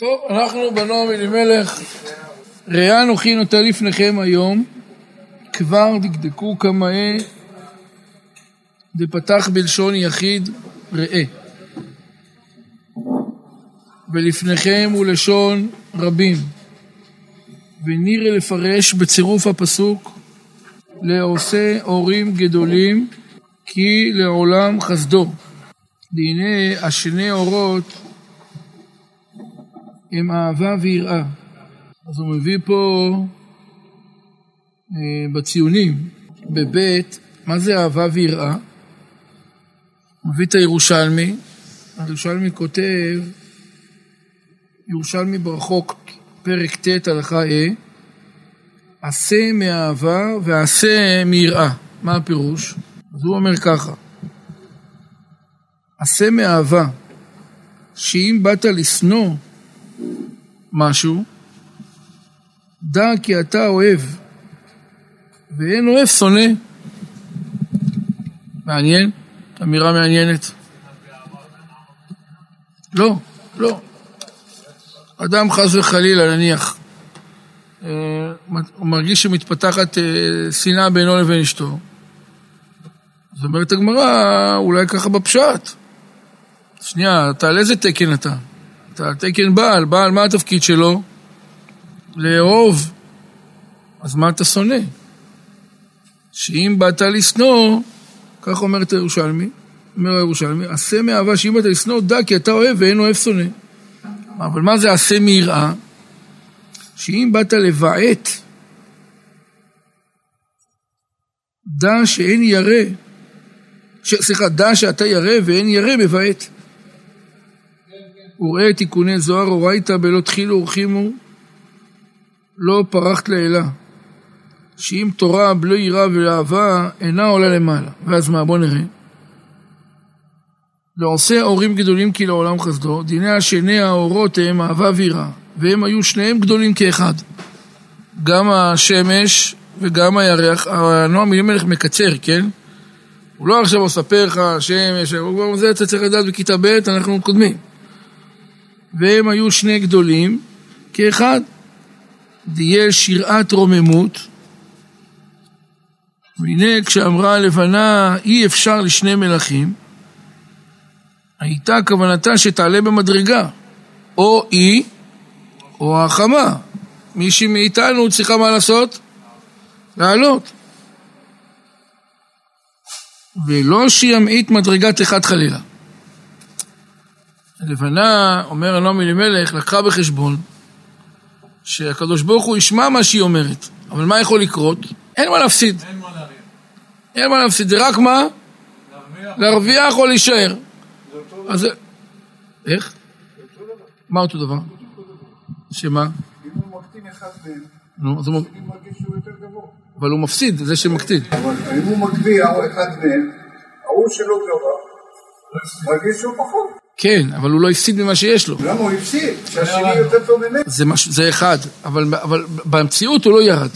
טוב, אנחנו בנועם אלימלך, ראה אנוכי נוטה לפניכם היום, כבר דקדקו כמאה, דפתח בלשון יחיד ראה. ולפניכם הוא לשון רבים, ונראה לפרש בצירוף הפסוק לעושה הורים גדולים כי לעולם חסדו. והנה השני אורות הם אהבה ויראה. אז הוא מביא פה אה, בציונים, בבית, מה זה אהבה ויראה? הוא מביא את הירושלמי, הירושלמי כותב, ירושלמי ברכות, פרק ט' הלכה ה', עשה מאהבה ועשה מיראה. מה הפירוש? אז הוא אומר ככה, עשה מאהבה, שאם באת לשנוא משהו, דע כי אתה אוהב, ואין אוהב שונא. מעניין? אמירה מעניינת. לא, לא. אדם חס וחלילה, נניח, אה, הוא מרגיש שמתפתחת אה, שנאה בינו לבין אשתו. זאת אומרת הגמרא, אולי ככה בפשט. שנייה, אתה על איזה תקן אתה? אתה תקן בעל, בעל מה התפקיד שלו? לאהוב. אז מה אתה שונא? שאם באת לשנוא, כך אומרת הירושלמי, אומר הירושלמי, עשה מאהבה שאם באת לשנוא, דע כי אתה אוהב ואין אוהב שונא. אבל מה זה עשה מיראה? שאם באת לבעט, דע שאין ירא, סליחה, דע שאתה ירא ואין ירא בבעט. וראה תיקוני זוהר אורייתא בלא תחילו ורחימו לא פרחת לעילה. שאם תורה בלא יראה ואהבה אינה עולה למעלה. ואז מה? בוא נראה. לעושה אורים גדולים כי לעולם חסדו דיני השני האורות הם אהבה ויראה והם היו שניהם גדולים כאחד. גם השמש וגם הירח. הנועם אלימלך מקצר כן? הוא לא עכשיו מספר לך שמש, זה אתה צריך לדעת בכיתה ב' אנחנו קודמים והם היו שני גדולים כאחד. דיה שיראת רוממות, והנה כשאמרה הלבנה אי אפשר לשני מלכים, הייתה כוונתה שתעלה במדרגה, או היא או החמה. מישהי מאיתנו צריכה מה לעשות? לעלות. ולא שימעיט מדרגת אחד חלילה. הלבנה, אומר הנועם אלימלך, לקחה בחשבון שהקדוש ברוך הוא ישמע מה שהיא אומרת, אבל מה יכול לקרות? אין מה להפסיד. אין מה להריח. אין מה להפסיד, זה רק מה? להרוויח או להישאר. אז. איך? מה אותו דבר? שמה? אם הוא מקטין אחד מהם, נו, אז הוא מרגיש שהוא יותר גבוה. אבל הוא מפסיד, זה שמקטין. אבל אם הוא מגביה אחד מהם, ההוא שלא גבוה, מרגיש שהוא פחות. כן, אבל הוא לא הפסיד ממה שיש לו. למה הוא הפסיד? שהשני יותר טוב ממנו. זה, אחד, אבל, אבל במציאות הוא לא ירד.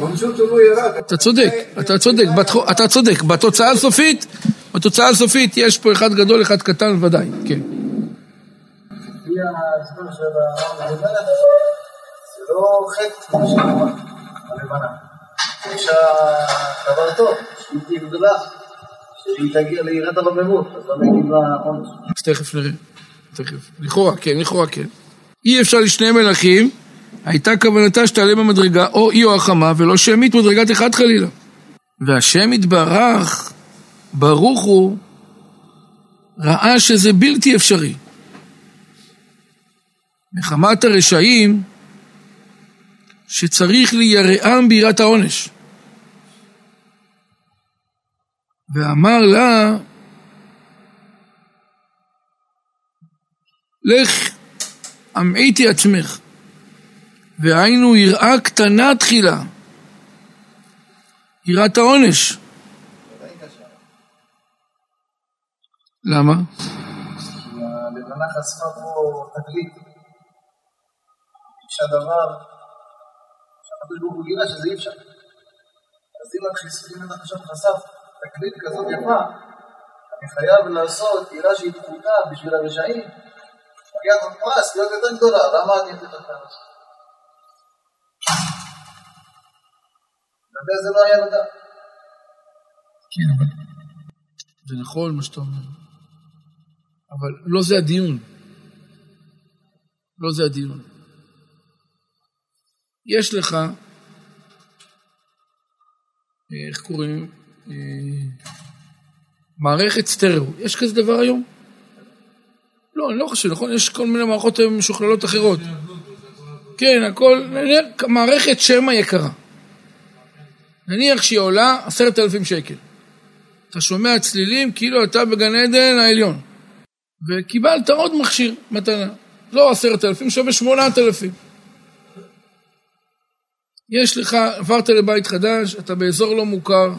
במציאות הוא לא ירד. אתה צודק, אתה צודק. אתה צודק. בתוצאה הסופית, בתוצאה הסופית יש פה אחד גדול, אחד קטן, ודאי, כן. לפי ההסבר של המלך, זה לא חטא, כמו שאמרה, הלבנה. יש דבר טוב, שהיא גדולה. שהיא תגיע ליראת אז לא. אז תכף נראה, תכף. לכאורה כן, לכאורה כן. אי אפשר לשני מלכים, הייתה כוונתה שתעלה במדרגה או היא או החמה, ולא שמית מדרגת אחד חלילה. והשם יתברך, ברוך הוא, ראה שזה בלתי אפשרי. מחמת הרשעים, שצריך ליראם ביראת העונש. ואמר לה, לך המעיטי עצמך, והיינו יראה קטנה תחילה, יראת העונש. למה? הלבנה חשפה פה תגלית. שהדבר, שהקדוש ברוך הוא גילה שזה אי אפשר. אז אם אנחנו עכשיו חשף תקליט כזאת יפה, אני חייב לעשות עירה שהיא פחותה בשביל הרשעים, מגיע לך פרס להיות יותר גדולה, למה אני אתן לך פרס? זה לא היה לדעת. כן, אבל זה נכון מה שאתה אומר. אבל לא זה הדיון. לא זה הדיון. יש לך, איך קוראים? אה, מערכת סטריאו. יש כזה דבר היום? לא, אני לא חושב, נכון? יש כל מיני מערכות משוכללות אחרות. כן, הכל, מערכת שמע יקרה. נניח שהיא עולה עשרת אלפים שקל. אתה שומע צלילים כאילו אתה בגן עדן העליון. וקיבלת עוד מכשיר מתנה. לא עשרת אלפים, שווה שמונת אלפים. יש לך, עברת לבית חדש, אתה באזור לא מוכר,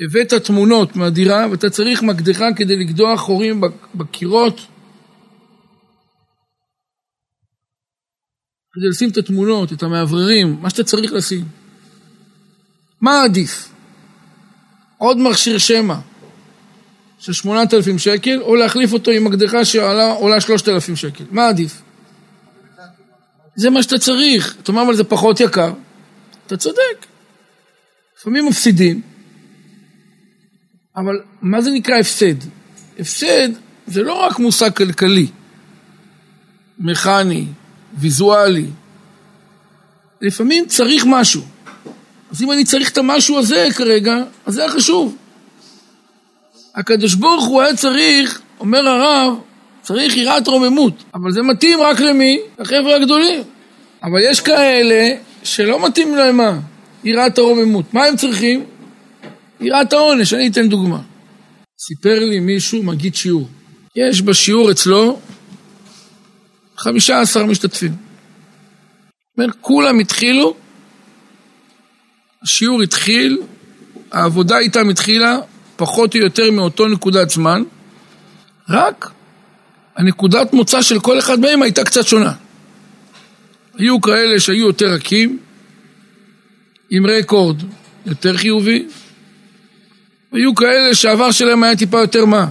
הבאת תמונות מהדירה ואתה צריך מקדחה כדי לגדוע חורים בקירות כדי לשים את התמונות, את המאווררים, מה שאתה צריך לשים. מה עדיף? עוד מכשיר שמע של 8,000 שקל, או להחליף אותו עם מקדחה שעולה 3,000 שקל. מה עדיף? זה מה שאתה צריך. אתה אומר, אבל זה פחות יקר. אתה צודק. לפעמים מפסידים, אבל מה זה נקרא הפסד? הפסד זה לא רק מושג כלכלי, מכני, ויזואלי. לפעמים צריך משהו. אז אם אני צריך את המשהו הזה כרגע, אז זה החשוב. הקדוש ברוך הוא היה צריך, אומר הרב, צריך יראת רוממות, אבל זה מתאים רק למי? לחבר'ה הגדולים. אבל יש כאלה שלא מתאים להם מה? יראת הרוממות. מה הם צריכים? יראת העונש. אני אתן דוגמה. סיפר לי מישהו, מגיד שיעור. יש בשיעור אצלו חמישה עשר משתתפים. אומר, כולם התחילו, השיעור התחיל, העבודה איתם התחילה פחות או יותר מאותו נקודת זמן, רק הנקודת מוצא של כל אחד מהם הייתה קצת שונה. היו כאלה שהיו יותר רכים, עם רקורד יותר חיובי, היו כאלה שהעבר שלהם היה טיפה יותר מה?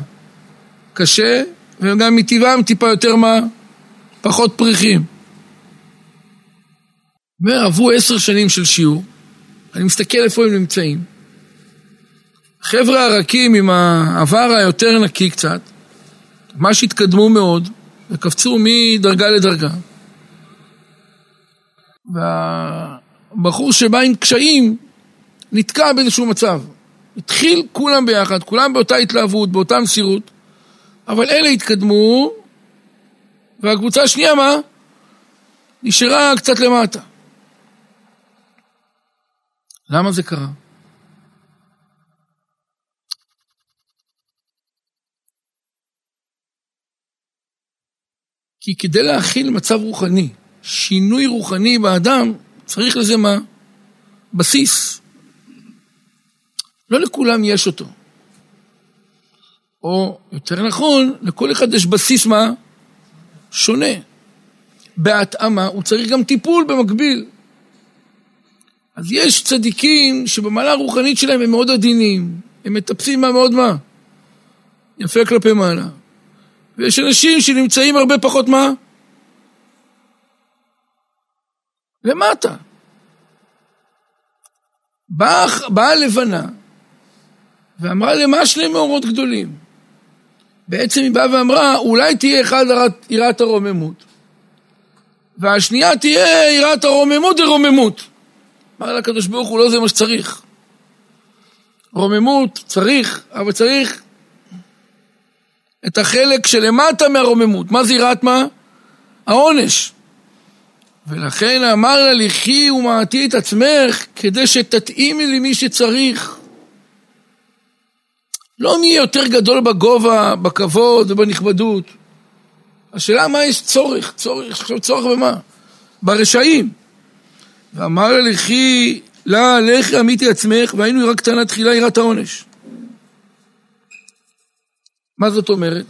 קשה, וגם מטבעם טיפה יותר מה? פחות פריחים. אומר, עברו עשר שנים של שיעור, אני מסתכל איפה הם נמצאים. חבר'ה הרכים עם העבר היותר נקי קצת, מה שהתקדמו מאוד, וקפצו מדרגה לדרגה. והבחור שבא עם קשיים נתקע באיזשהו מצב. התחיל כולם ביחד, כולם באותה התלהבות, באותה מסירות, אבל אלה התקדמו, והקבוצה השנייה מה? נשארה קצת למטה. למה זה קרה? כי כדי להכיל מצב רוחני, שינוי רוחני באדם, צריך לזה מה? בסיס. לא לכולם יש אותו. או יותר נכון, לכל אחד יש בסיס מה? שונה. בהתאמה הוא צריך גם טיפול במקביל. אז יש צדיקים שבמעלה הרוחנית שלהם הם מאוד עדינים, הם מטפסים מה מאוד מה? יפה כלפי מעלה. ויש אנשים שנמצאים הרבה פחות מה? למטה. באה, באה לבנה ואמרה למה שני מאורות גדולים. בעצם היא באה ואמרה, אולי תהיה אחד יראת הרוממות, והשנייה תהיה יראת הרוממות דרוממות. אמר לה הקדוש ברוך הוא, לא זה מה שצריך. רוממות צריך, אבל צריך את החלק שלמטה מהרוממות. מה זה יראת מה? העונש. ולכן אמר לה, לכי ומעטי את עצמך כדי שתתאימי למי שצריך. לא מי יותר גדול בגובה, בכבוד ובנכבדות. השאלה מה יש צורך, צורך, עכשיו צורך במה? ברשעים. ואמר לכי, לה, לכי עמיתי עצמך, והיינו יראה קטנה תחילה יראת העונש. מה זאת אומרת?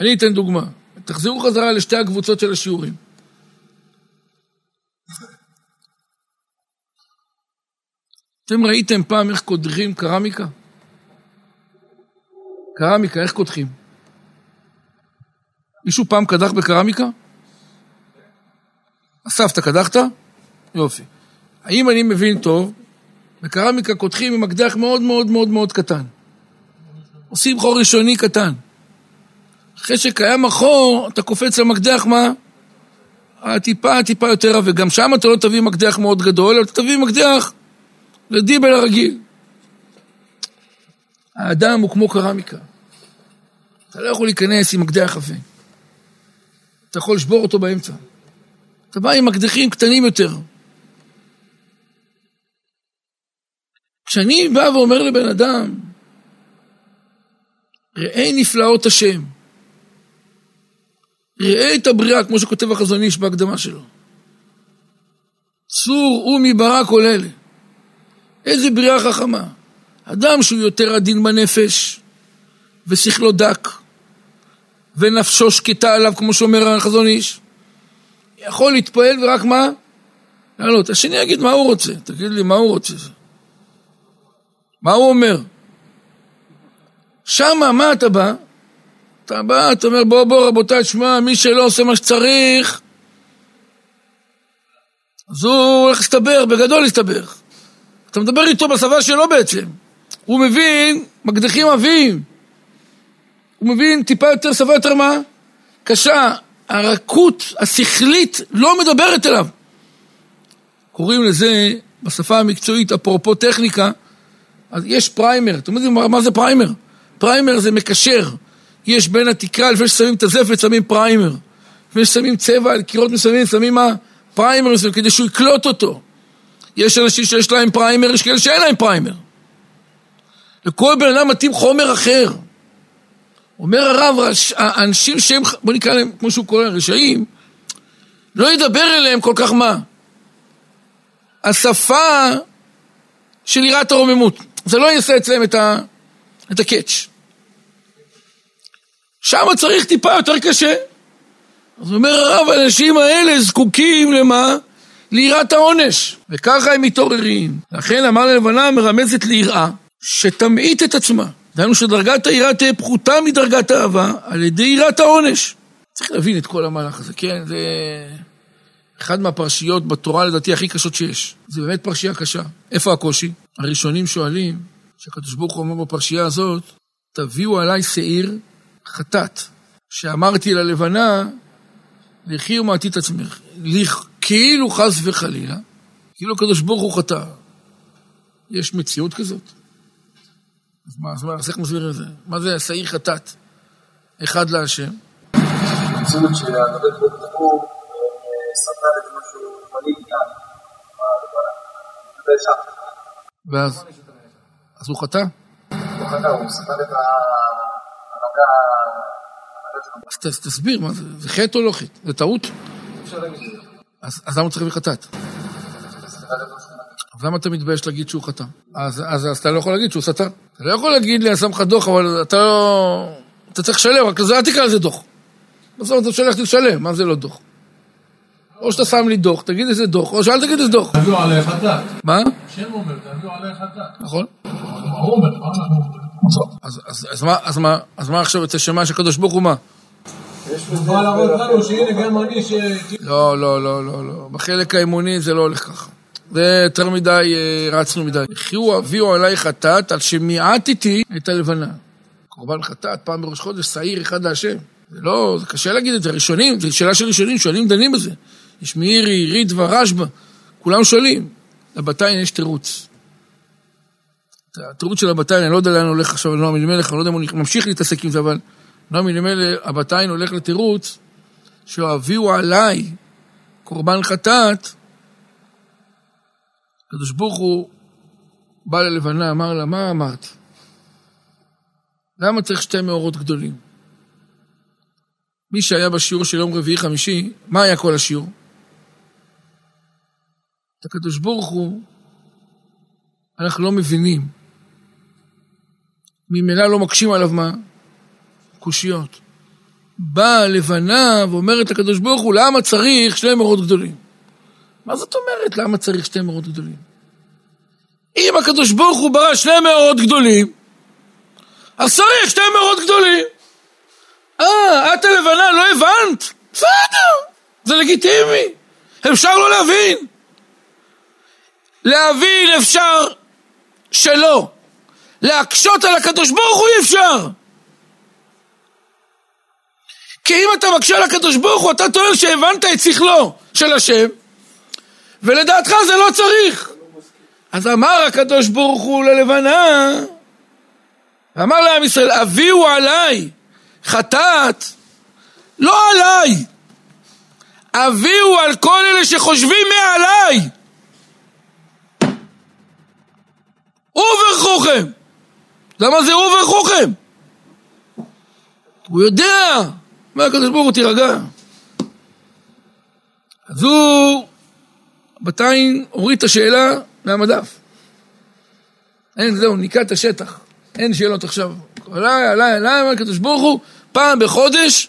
אני אתן דוגמה. תחזרו חזרה לשתי הקבוצות של השיעורים. אתם ראיתם פעם איך קודחים קרמיקה? קרמיקה, איך קודחים? מישהו פעם קדח בקרמיקה? אסף, אתה קדחת? יופי. האם אני מבין טוב, בקרמיקה קודחים עם מקדח מאוד מאוד מאוד מאוד קטן. עושים חור ראשוני קטן. אחרי שקיים החור, אתה קופץ למקדח, מה? הטיפה, טיפה יותר רע, וגם שם אתה לא תביא מקדח מאוד גדול, אבל אתה תביא מקדח לדיבל הרגיל. האדם הוא כמו קרמיקה. אתה לא יכול להיכנס עם מקדח עבה. אתה יכול לשבור אותו באמצע. אתה בא עם מקדחים קטנים יותר. כשאני בא ואומר לבן אדם, ראה נפלאות השם, ראה את הבריאה, כמו שכותב החזון איש בהקדמה שלו. צור ומברא כל אלה. איזה בריאה חכמה. אדם שהוא יותר עדין בנפש, ושכלו דק, ונפשו שקטה עליו, כמו שאומר החזון איש, יכול להתפעל ורק מה? לעלות. השני יגיד מה הוא רוצה. תגיד לי, מה הוא רוצה? מה הוא אומר? שמה, מה אתה בא? אתה בא, אתה אומר, בוא, בוא, רבותיי, שמע, מי שלא עושה מה שצריך, אז הוא הולך להסתבך, בגדול להסתבך. אתה מדבר איתו בשפה שלו בעצם. הוא מבין מקדחים עבים. הוא מבין טיפה יותר, שפה יותר מה? קשה. הרכות השכלית לא מדברת אליו. קוראים לזה בשפה המקצועית, אפרופו טכניקה, אז יש primer. אתם יודעים מה זה primer? primer זה מקשר. יש בין התקרה, לפני ששמים את הזפת, שמים primer. לפני ששמים צבע על קירות מסוימים, שמים מה? primer מסוים, כדי שהוא יקלוט אותו. יש אנשים שיש להם primer, יש כאלה שאין להם primer. לכל בן אדם מתאים חומר אחר. אומר הרב, האנשים שהם, בוא נקרא להם, כמו שהוא קורא רשעים, לא ידבר אליהם כל כך מה? השפה של יראת הרוממות. זה לא יעשה אצלם את, ה, את ה catch. שם צריך טיפה יותר קשה. אז אומר הרב, האנשים האלה זקוקים למה? ליראת העונש. וככה הם מתעוררים. לכן אמר ללבנה מרמזת ליראה, שתמעיט את עצמה. דהיינו שדרגת היראה תהיה פחותה מדרגת האהבה על ידי יראת העונש. צריך להבין את כל המהלך הזה, כן? זה אחד מהפרשיות בתורה לדעתי הכי קשות שיש. זה באמת פרשייה קשה. איפה הקושי? הראשונים שואלים, שהקדוש ברוך הוא אומר בפרשייה הזאת, תביאו עליי שעיר חטאת, שאמרתי ללבנה, לכי ומעטי את עצמך. כאילו חס וחלילה, כאילו הקדוש ברוך הוא חטא. יש מציאות כזאת? אז מה, אז מה, אז איך מסביר את זה? מה זה שעיר חטאת? אחד להשם. המציאות שהקדוש ברוך הוא סרטן את משהו מנהיג כאן, ואז? אז הוא חטא? הוא חטא, הוא סרטן את המגע... אז תסביר, מה זה? זה חטא או לא חטא? זה טעות? אז למה הוא צריך להביא חטאת? אז למה אתה מתבייש להגיד שהוא חטא? אז, אז, אז אתה לא יכול להגיד שהוא סטה. אתה לא יכול להגיד לי, אני שם לך דוח, אבל אתה לא... אתה צריך לשלם, רק אל תקרא לזה דוח. בסוף אתה שולח לשלם, מה זה לא דוח? או שאתה שם לי דוח, תגיד איזה דוח, או שאל תגיד איזה דוח. תביאו עליך חטאת. מה? השם אומר, תביאו עליך חטאת. נכון. אז, מה, עכשיו יוצא שמה שהקדוש ברוך הוא מה? הוא בא להראות לנו שהנה גם אני ש... לא, לא, לא, לא, לא. בחלק האמוני זה לא הולך ככה. זה יותר מדי, אה, רצנו מדי. החיו אביאו עליי חטאת על שמיעטתי את הלבנה. קורבן חטאת, פעם בראש חודש, שעיר אחד להשם. זה לא, זה קשה להגיד את זה, ראשונים, זו שאלה של ראשונים, שואלים דנים בזה. יש מאירי, ריטווה, רשב"א, כולם שואלים. לבתיים יש תירוץ. התירוץ של הבתיים, אני לא יודע לאן הולך עכשיו נועם אלימלך, אני לא יודע אם הוא ממשיך להתעסק עם זה, אבל נועם אלימלך, הבתיים הולך לתירוץ, שהביאו עליי קורבן חטאת, הקדוש ברוך הוא בא ללבנה, אמר לה, מה אמרת? למה צריך שתי מאורות גדולים? מי שהיה בשיעור של יום רביעי חמישי, מה היה כל השיעור? את הקדוש ברוך הוא אנחנו לא מבינים. ממילא לא מקשים עליו מה? קושיות. באה הלבנה ואומרת לקדוש ברוך הוא, למה צריך שני מאורות גדולים? מה זאת אומרת, למה צריך שתי מאורות גדולים? אם הקדוש ברוך הוא ברא שני מאורות גדולים, אז צריך שתי מאורות גדולים. אה, את הלבנה, לא הבנת? בסדר, זה לגיטימי. אפשר לא להבין. להבין אפשר שלא. להקשות על הקדוש ברוך הוא אי אפשר. כי אם אתה מקשה על הקדוש ברוך הוא, אתה טוען שהבנת את שכלו של השם, ולדעתך זה לא צריך. אז אמר הקדוש ברוך הוא ללבנה, ואמר לעם ישראל, הביאו עליי חטאת, לא עליי, הביאו על כל אלה שחושבים מעליי. וברכוכם. למה זה וברכוכם? הוא יודע. אומר הקדוש ברוך הוא תירגע. אז הוא בינתיים הוריד את השאלה מהמדף. אין, זהו, ניקה את השטח. אין שאלות עכשיו. עליי, עליי, עליי, אומר הקדוש ברוך הוא, פעם בחודש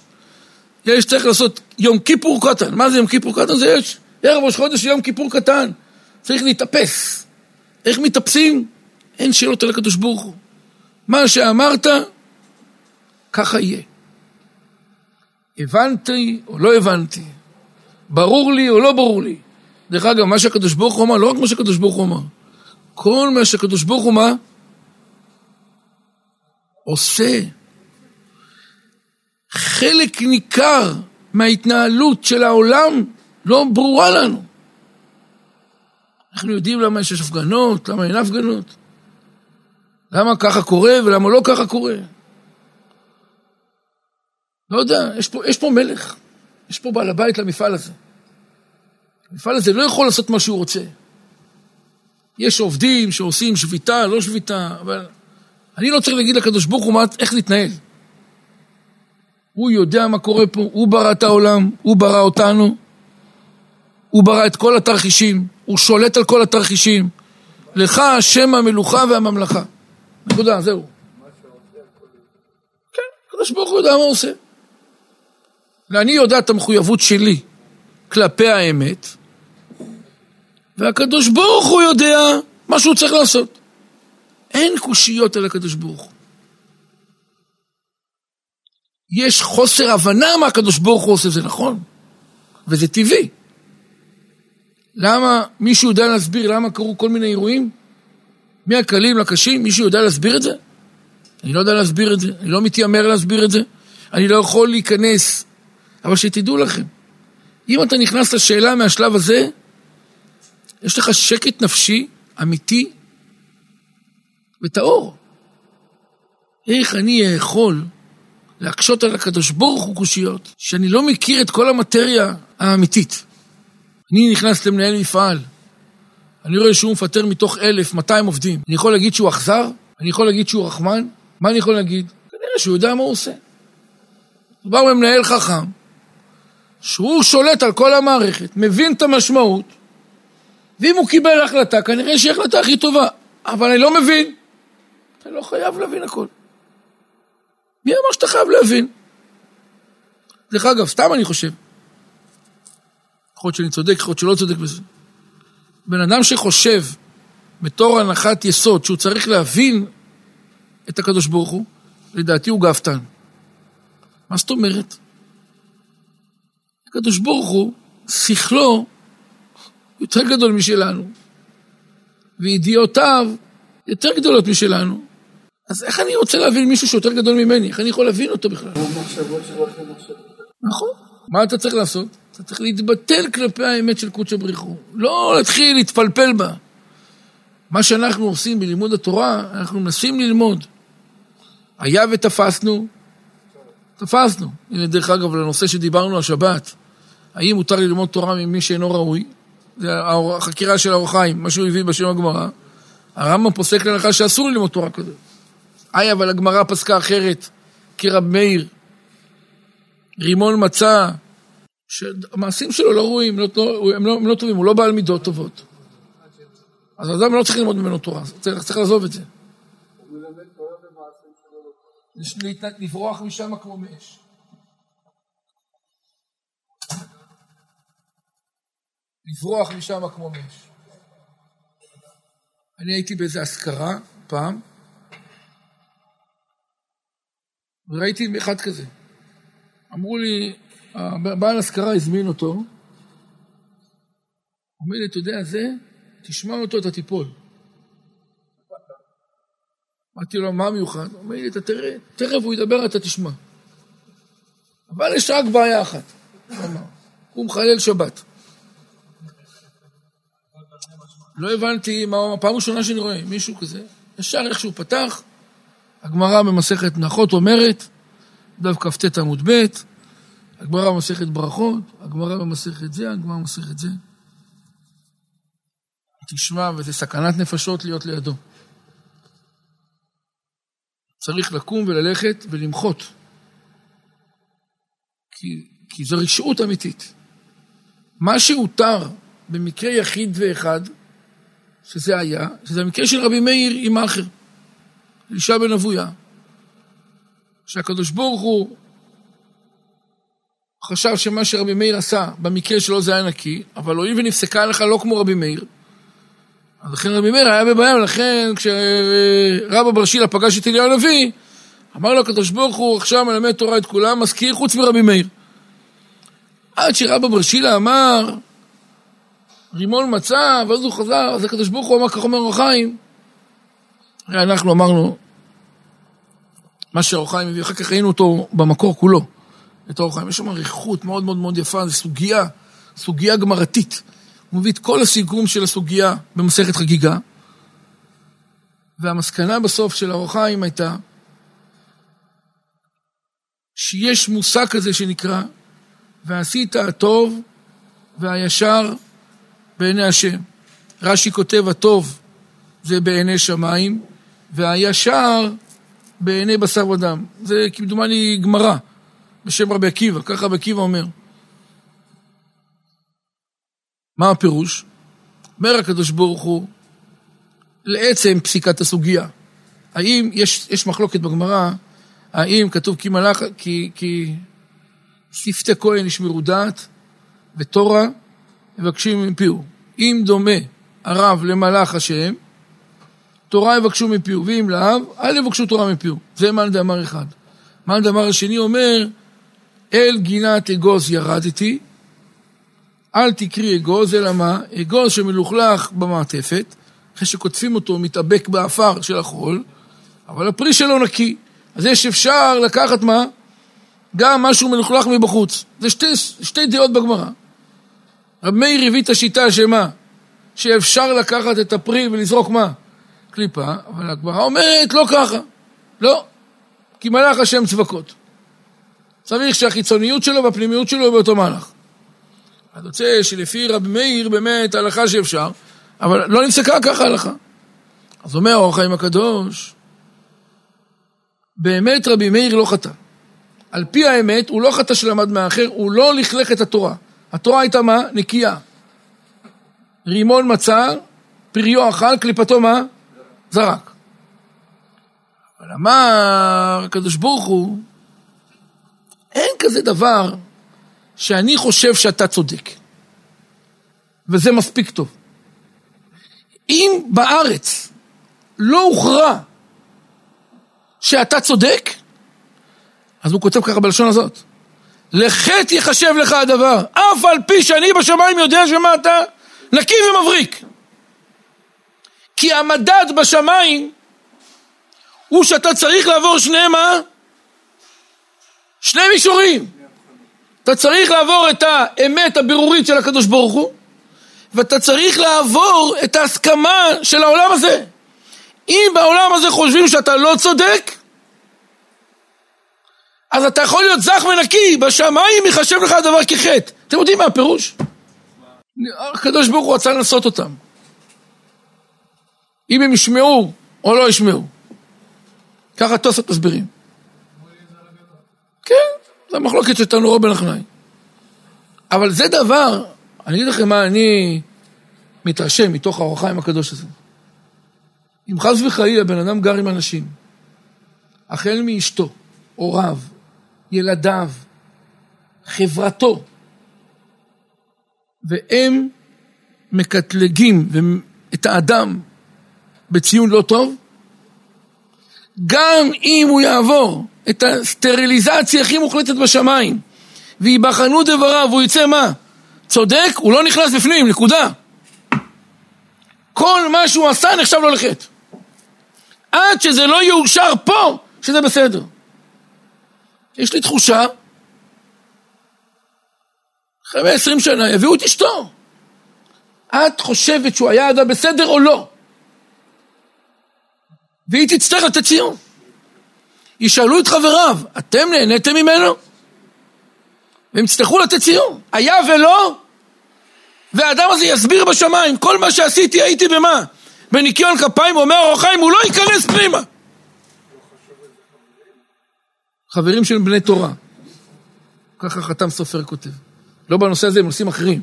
יש צריך לעשות יום כיפור קטן. מה זה יום כיפור קטן? זה יש ערב ראש חודש יום כיפור קטן. צריך להתאפס. איך מתאפסים? אין שאלות על הקדוש ברוך הוא. מה שאמרת, ככה יהיה. הבנתי או לא הבנתי, ברור לי או לא ברור לי. דרך אגב, מה שהקדוש ברוך הוא אמר, לא רק מה שהקדוש ברוך הוא אמר, כל מה שהקדוש ברוך הוא אמר, עושה. חלק ניכר מההתנהלות של העולם לא ברורה לנו. אנחנו יודעים למה יש הפגנות, למה אין הפגנות, למה ככה קורה ולמה לא ככה קורה. לא יודע, יש פה, יש פה מלך, יש פה בעל הבית למפעל הזה. המפעל הזה לא יכול לעשות מה שהוא רוצה. יש עובדים שעושים שביתה, לא שביתה, אבל אני לא צריך להגיד לקדוש ברוך הוא איך להתנהל. הוא יודע מה קורה פה, הוא ברא את העולם, הוא ברא אותנו, הוא ברא את כל התרחישים, הוא שולט על כל התרחישים. לך השם המלוכה והממלכה. נקודה, זהו. כן, הקדוש ברוך הוא יודע מה הוא עושה. ואני יודע את המחויבות שלי כלפי האמת, והקדוש ברוך הוא יודע מה שהוא צריך לעשות. אין קושיות על הקדוש ברוך הוא. יש חוסר הבנה מה הקדוש ברוך הוא עושה, זה נכון, וזה טבעי. למה, מישהו יודע להסביר למה קרו כל מיני אירועים? מהקלים לקשים, מישהו יודע להסביר את זה? אני לא יודע להסביר את זה, אני לא מתיימר להסביר את זה, אני לא יכול להיכנס, אבל שתדעו לכם, אם אתה נכנס לשאלה מהשלב הזה, יש לך שקט נפשי אמיתי וטהור. איך אני יכול להקשות על הקדוש ברוך הוא קושיות, שאני לא מכיר את כל המטריה האמיתית. אני נכנס למנהל מפעל, אני רואה שהוא מפטר מתוך אלף, 200 עובדים. אני יכול להגיד שהוא אכזר? אני יכול להגיד שהוא רחמן? מה אני יכול להגיד? כנראה שהוא יודע מה הוא עושה. מדובר במנהל חכם, שהוא שולט על כל המערכת, מבין את המשמעות, ואם הוא קיבל החלטה, כנראה שהיא החלטה הכי טובה. אבל אני לא מבין. אתה לא חייב להבין הכל. מי אמר שאתה חייב להבין? דרך אגב, סתם אני חושב. יכול להיות שאני צודק, יכול להיות שלא צודק בזה. בן אדם שחושב בתור הנחת יסוד שהוא צריך להבין את הקדוש ברוך הוא, לדעתי הוא גאוותן. מה זאת אומרת? הקדוש ברוך הוא, שכלו יותר גדול משלנו, וידיעותיו יותר גדולות משלנו. אז איך אני רוצה להבין מישהו שיותר גדול ממני? איך אני יכול להבין אותו בכלל? נכון. מה אתה צריך לעשות? אתה צריך להתבטל כלפי האמת של קודשא בריחו. לא להתחיל להתפלפל בה. מה שאנחנו עושים בלימוד התורה, אנחנו מנסים ללמוד. היה ותפסנו, תפסנו. הנה, דרך אגב, לנושא שדיברנו השבת, האם מותר ללמוד תורה ממי שאינו ראוי? זה החקירה של האור חיים, מה שהוא הביא בשם הגמרא. הרמב"ם פוסק להלכה שאסור ללמוד תורה כזאת. היי, אבל הגמרא פסקה אחרת, כרב מאיר. רימון מצא, שהמעשים שלו לא ראויים, לא, הם, לא, הם לא טובים, הוא לא בעל מידות טובות. אז אדם לא צריך ללמוד ממנו תורה, צריך, צריך לעזוב את זה. לברוח משם כמו מאש. לברוח משם כמו מאש. אני הייתי באיזה אזכרה פעם, וראיתי אחד כזה. אמרו לי, הבעל השכרה הזמין אותו, אומר לי, אתה יודע, זה, תשמע אותו, אתה תיפול. אמרתי לו, מה מיוחד? הוא אומר לי, אתה תראה, תכף הוא ידבר, אתה תשמע. אבל יש רק בעיה אחת, הוא מחלל שבת. לא הבנתי מה הוא אמר, פעם ראשונה שאני רואה מישהו כזה, ישר איך שהוא פתח, הגמרא במסכת נחות אומרת, דף כ"ט עמוד ב', הגמרא במסכת ברכות, הגמרא במסכת זה, הגמרא במסכת זה. תשמע, וזה סכנת נפשות להיות לידו. צריך לקום וללכת ולמחות. כי, כי זו רשעות אמיתית. מה שהותר במקרה יחיד ואחד, שזה היה, שזה המקרה של רבי מאיר עם האחר, אלישע בן אבויה, שהקדוש ברוך הוא חשב שמה שרבי מאיר עשה, במקרה שלו זה היה נקי, אבל הואיל ונפסקה לך לא כמו רבי מאיר, אז לכן רבי מאיר היה בבעיה, ולכן כשרבא בר שילה פגש את אליהו הנביא, אמר לו הקדוש ברוך הוא עכשיו מלמד תורה את כולם, מזכיר חוץ מרבי מאיר. עד שרבא בר שילה אמר, רימון מצא, ואז הוא חזר, אז הקדוש ברוך הוא אמר, כך אומר אורחיים. אנחנו אמרנו, מה שאורחיים הביא, אחר כך ראינו אותו במקור כולו, את אורחיים. יש שם אריכות מאוד מאוד מאוד יפה, זו סוגיה, סוגיה גמרתית. הוא מביא את כל הסיכום של הסוגיה במסכת חגיגה, והמסקנה בסוף של האורחיים הייתה שיש מושג כזה שנקרא ועשית הטוב והישר בעיני השם. רש"י כותב הטוב זה בעיני שמיים והישר בעיני בשר ודם. זה כמדומני גמרא בשם רבי עקיבא, ככה רבי עקיבא אומר. מה הפירוש? אומר הקדוש ברוך הוא לעצם פסיקת הסוגיה. האם יש, יש מחלוקת בגמרא, האם כתוב כי מלאך, כי, כי שפתי כהן ישמרו דעת ותורה מבקשים מפיהו. אם דומה הרב למלאך השם, תורה יבקשו מפיהו, ואם לאו, אל יבקשו תורה מפיהו. זה מאן דאמר אחד. מאן דאמר השני אומר, אל גינת אגוז ירדתי, אל תקרי אגוז, אלא מה? אגוז שמלוכלך במעטפת, אחרי שקוטפים אותו מתאבק באפר של החול, אבל הפרי שלו נקי. אז יש אפשר לקחת מה? גם משהו מלוכלך מבחוץ. זה שתי, שתי דעות בגמרא. רב מאיר הביא את השיטה שמה? שאפשר לקחת את הפרי ולזרוק מה? קליפה, אבל הגמרא אומרת לא ככה. לא. כי מלאך השם צבקות. צריך שהחיצוניות שלו והפנימיות שלו באותו מהלך. אז יוצא שלפי רבי מאיר באמת הלכה שאפשר, אבל לא נפסקה ככה הלכה. אז אומר האור החיים הקדוש, באמת רבי מאיר לא חטא. על פי האמת, הוא לא חטא שלמד מהאחר, הוא לא לכלך את התורה. התורה הייתה מה? נקייה. רימון מצא, פריו אכל, קליפתו מה? זרק. אבל אמר הקדוש ברוך הוא, אין כזה דבר שאני חושב שאתה צודק. וזה מספיק טוב. אם בארץ לא הוכרע שאתה צודק, אז הוא כותב ככה בלשון הזאת. לחטא יחשב לך הדבר, אף על פי שאני בשמיים יודע שמה אתה נקי ומבריק. כי המדד בשמיים הוא שאתה צריך לעבור שני מה? שני מישורים. אתה צריך לעבור את האמת הבירורית של הקדוש ברוך הוא, ואתה צריך לעבור את ההסכמה של העולם הזה. אם בעולם הזה חושבים שאתה לא צודק, אז אתה יכול להיות זך ונקי, בשמיים ייחשב לך הדבר כחטא. אתם יודעים מה הפירוש? הקדוש ברוך הוא רצה לנסות אותם. אם הם ישמעו או לא ישמעו. ככה תוספות מסבירים. כן, זה המחלוקת של תנורו בן אחנאי. אבל זה דבר, אני אגיד לכם מה אני מתרשם מתוך האור החיים הקדוש הזה. אם חס וחלילה בן אדם גר עם אנשים, החל מאשתו, הוריו, ילדיו, חברתו, והם מקטלגים את האדם בציון לא טוב, גם אם הוא יעבור את הסטריליזציה הכי מוחלטת בשמיים, ויבחנו דבריו, והוא יצא מה? צודק, הוא לא נכנס בפנים, נקודה. כל מה שהוא עשה נחשב לו לחטא. עד שזה לא יאושר פה, שזה בסדר. יש לי תחושה, אחרי 20 שנה יביאו את אשתו. את חושבת שהוא היה אדם בסדר או לא? והיא תצטרך לתת ציון. ישאלו את חבריו, אתם נהניתם ממנו? והם יצטרכו לתת ציון. היה ולא, והאדם הזה יסביר בשמיים, כל מה שעשיתי הייתי במה? בניקיון כפיים, אומר אור החיים, הוא לא ייכנס פנימה. חברים של בני תורה. ככה חתם סופר כותב. לא בנושא הזה, בנושאים אחרים.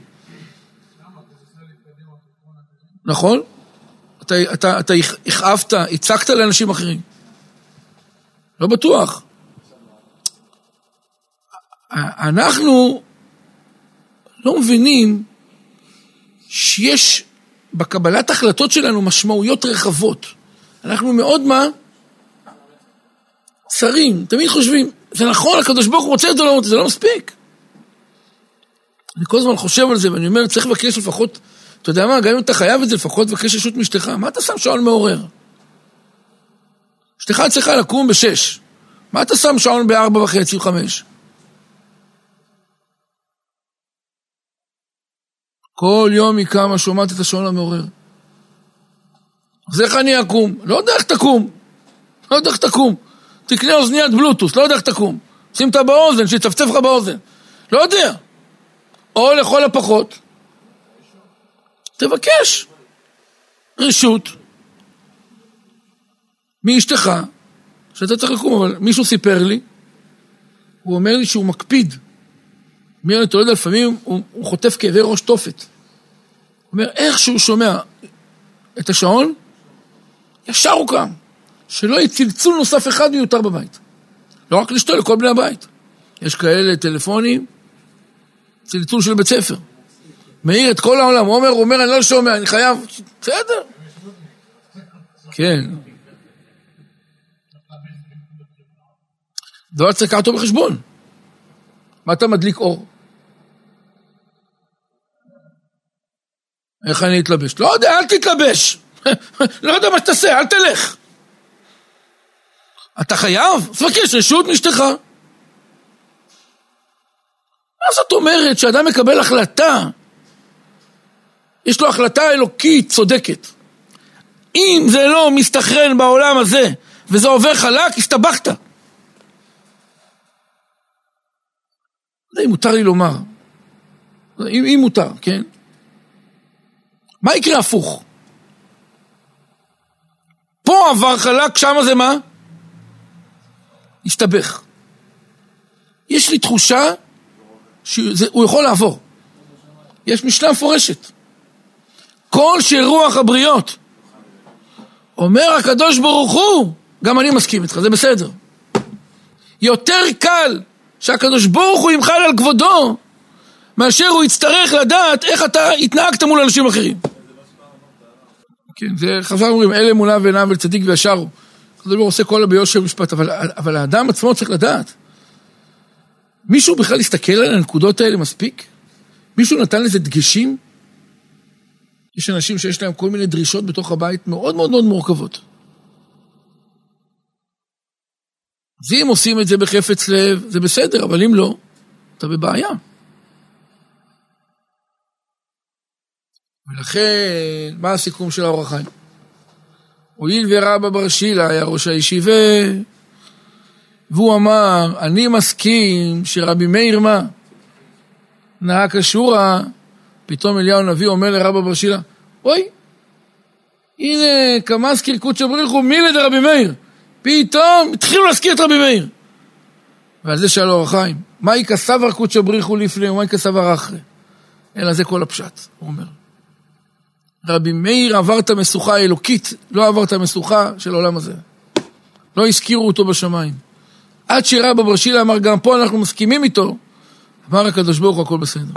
נכון? אתה, אתה, אתה הכאבת, הצקת לאנשים אחרים. לא בטוח. אנחנו לא מבינים שיש בקבלת החלטות שלנו משמעויות רחבות. אנחנו מאוד מה? צרים, תמיד חושבים, זה נכון, הקדוש ברוך הוא רוצה את לא, זה לא מספיק. אני כל הזמן חושב על זה, ואני אומר, צריך לבקש לפחות, אתה יודע מה, גם אם אתה חייב את זה, לפחות לבקש רשות מאשתך. מה אתה שם שעון מעורר? אשתך צריכה לקום בשש. מה אתה שם שעון בארבע וחצי או חמש? כל יום היא קמה, שומעת את השעון המעורר. אז איך אני אקום? לא יודע איך תקום. לא יודע איך תקום. תקנה אוזניית בלוטוס, לא יודע איך תקום. שים אותה באוזן, שיצפצף לך באוזן. לא יודע. או לכל הפחות, תבקש רשות מאשתך, שאתה צריך לקום, אבל מישהו סיפר לי, הוא אומר לי שהוא מקפיד. לי, אתה לא יודע, לפעמים הוא, הוא חוטף כאבי ראש תופת. הוא אומר, איך שהוא שומע את השעון, ישר הוא קם. שלא יהיה צלצול נוסף אחד מיותר בבית. לא רק לאשתו, לכל בני הבית. יש כאלה טלפונים, צלצול של בית ספר. מאיר את כל העולם, הוא אומר, אני לא שומע, אני חייב, בסדר. כן. דבר צריך לקחת אותו בחשבון. מה אתה מדליק אור? איך אני אתלבש? לא יודע, אל תתלבש. לא יודע מה שתעשה, אל תלך. אתה חייב? תבקש רשות מאשתך. מה זאת אומרת שאדם מקבל החלטה? יש לו החלטה אלוקית צודקת. אם זה לא מסתכרן בעולם הזה וזה עובר חלק, הסתבכת. לא אם מותר לי לומר. אם, אם מותר, כן? מה יקרה הפוך? פה עבר חלק, שמה זה מה? הסתבך. יש לי תחושה שהוא יכול לעבור. יש משנה מפורשת. כל שרוח הבריות, אומר הקדוש ברוך הוא, גם אני מסכים איתך, זה בסדר. יותר קל שהקדוש ברוך הוא ימחל על כבודו, מאשר הוא יצטרך לדעת איך אתה התנהגת מול אנשים אחרים. כן, זה חז"ל אומרים, אלה אמונה ועיניו אל צדיק וישר הוא. הוא עושה כל ביושר ומשפט, אבל, אבל האדם עצמו צריך לדעת. מישהו בכלל הסתכל על הנקודות האלה מספיק? מישהו נתן לזה דגשים? יש אנשים שיש להם כל מיני דרישות בתוך הבית מאוד מאוד מאוד מורכבות. אז אם עושים את זה בחפץ לב, זה בסדר, אבל אם לא, אתה בבעיה. ולכן, מה הסיכום של האור החיים? הואיל ורבא בר שילה היה ראש הישיבה, והוא אמר, אני מסכים שרבי מאיר מה? נהג כשורה, פתאום אליהו הנביא אומר לרבא בר שילה, אוי, הנה כמזכיר קודשא בריחו מילי דרבי מאיר. פתאום התחילו להזכיר את רבי מאיר. ועל זה שאל אור החיים, מהי כסבר קודשא בריחו לפני ומהי כסבר אחרי? אלא זה כל הפשט, הוא אומר. רבי מאיר עבר את המשוכה האלוקית, לא עבר את המשוכה של העולם הזה. לא הזכירו אותו בשמיים. עד שרבא בר שילה אמר, גם פה אנחנו מסכימים איתו, אמר הקדוש ברוך הכל בסדר.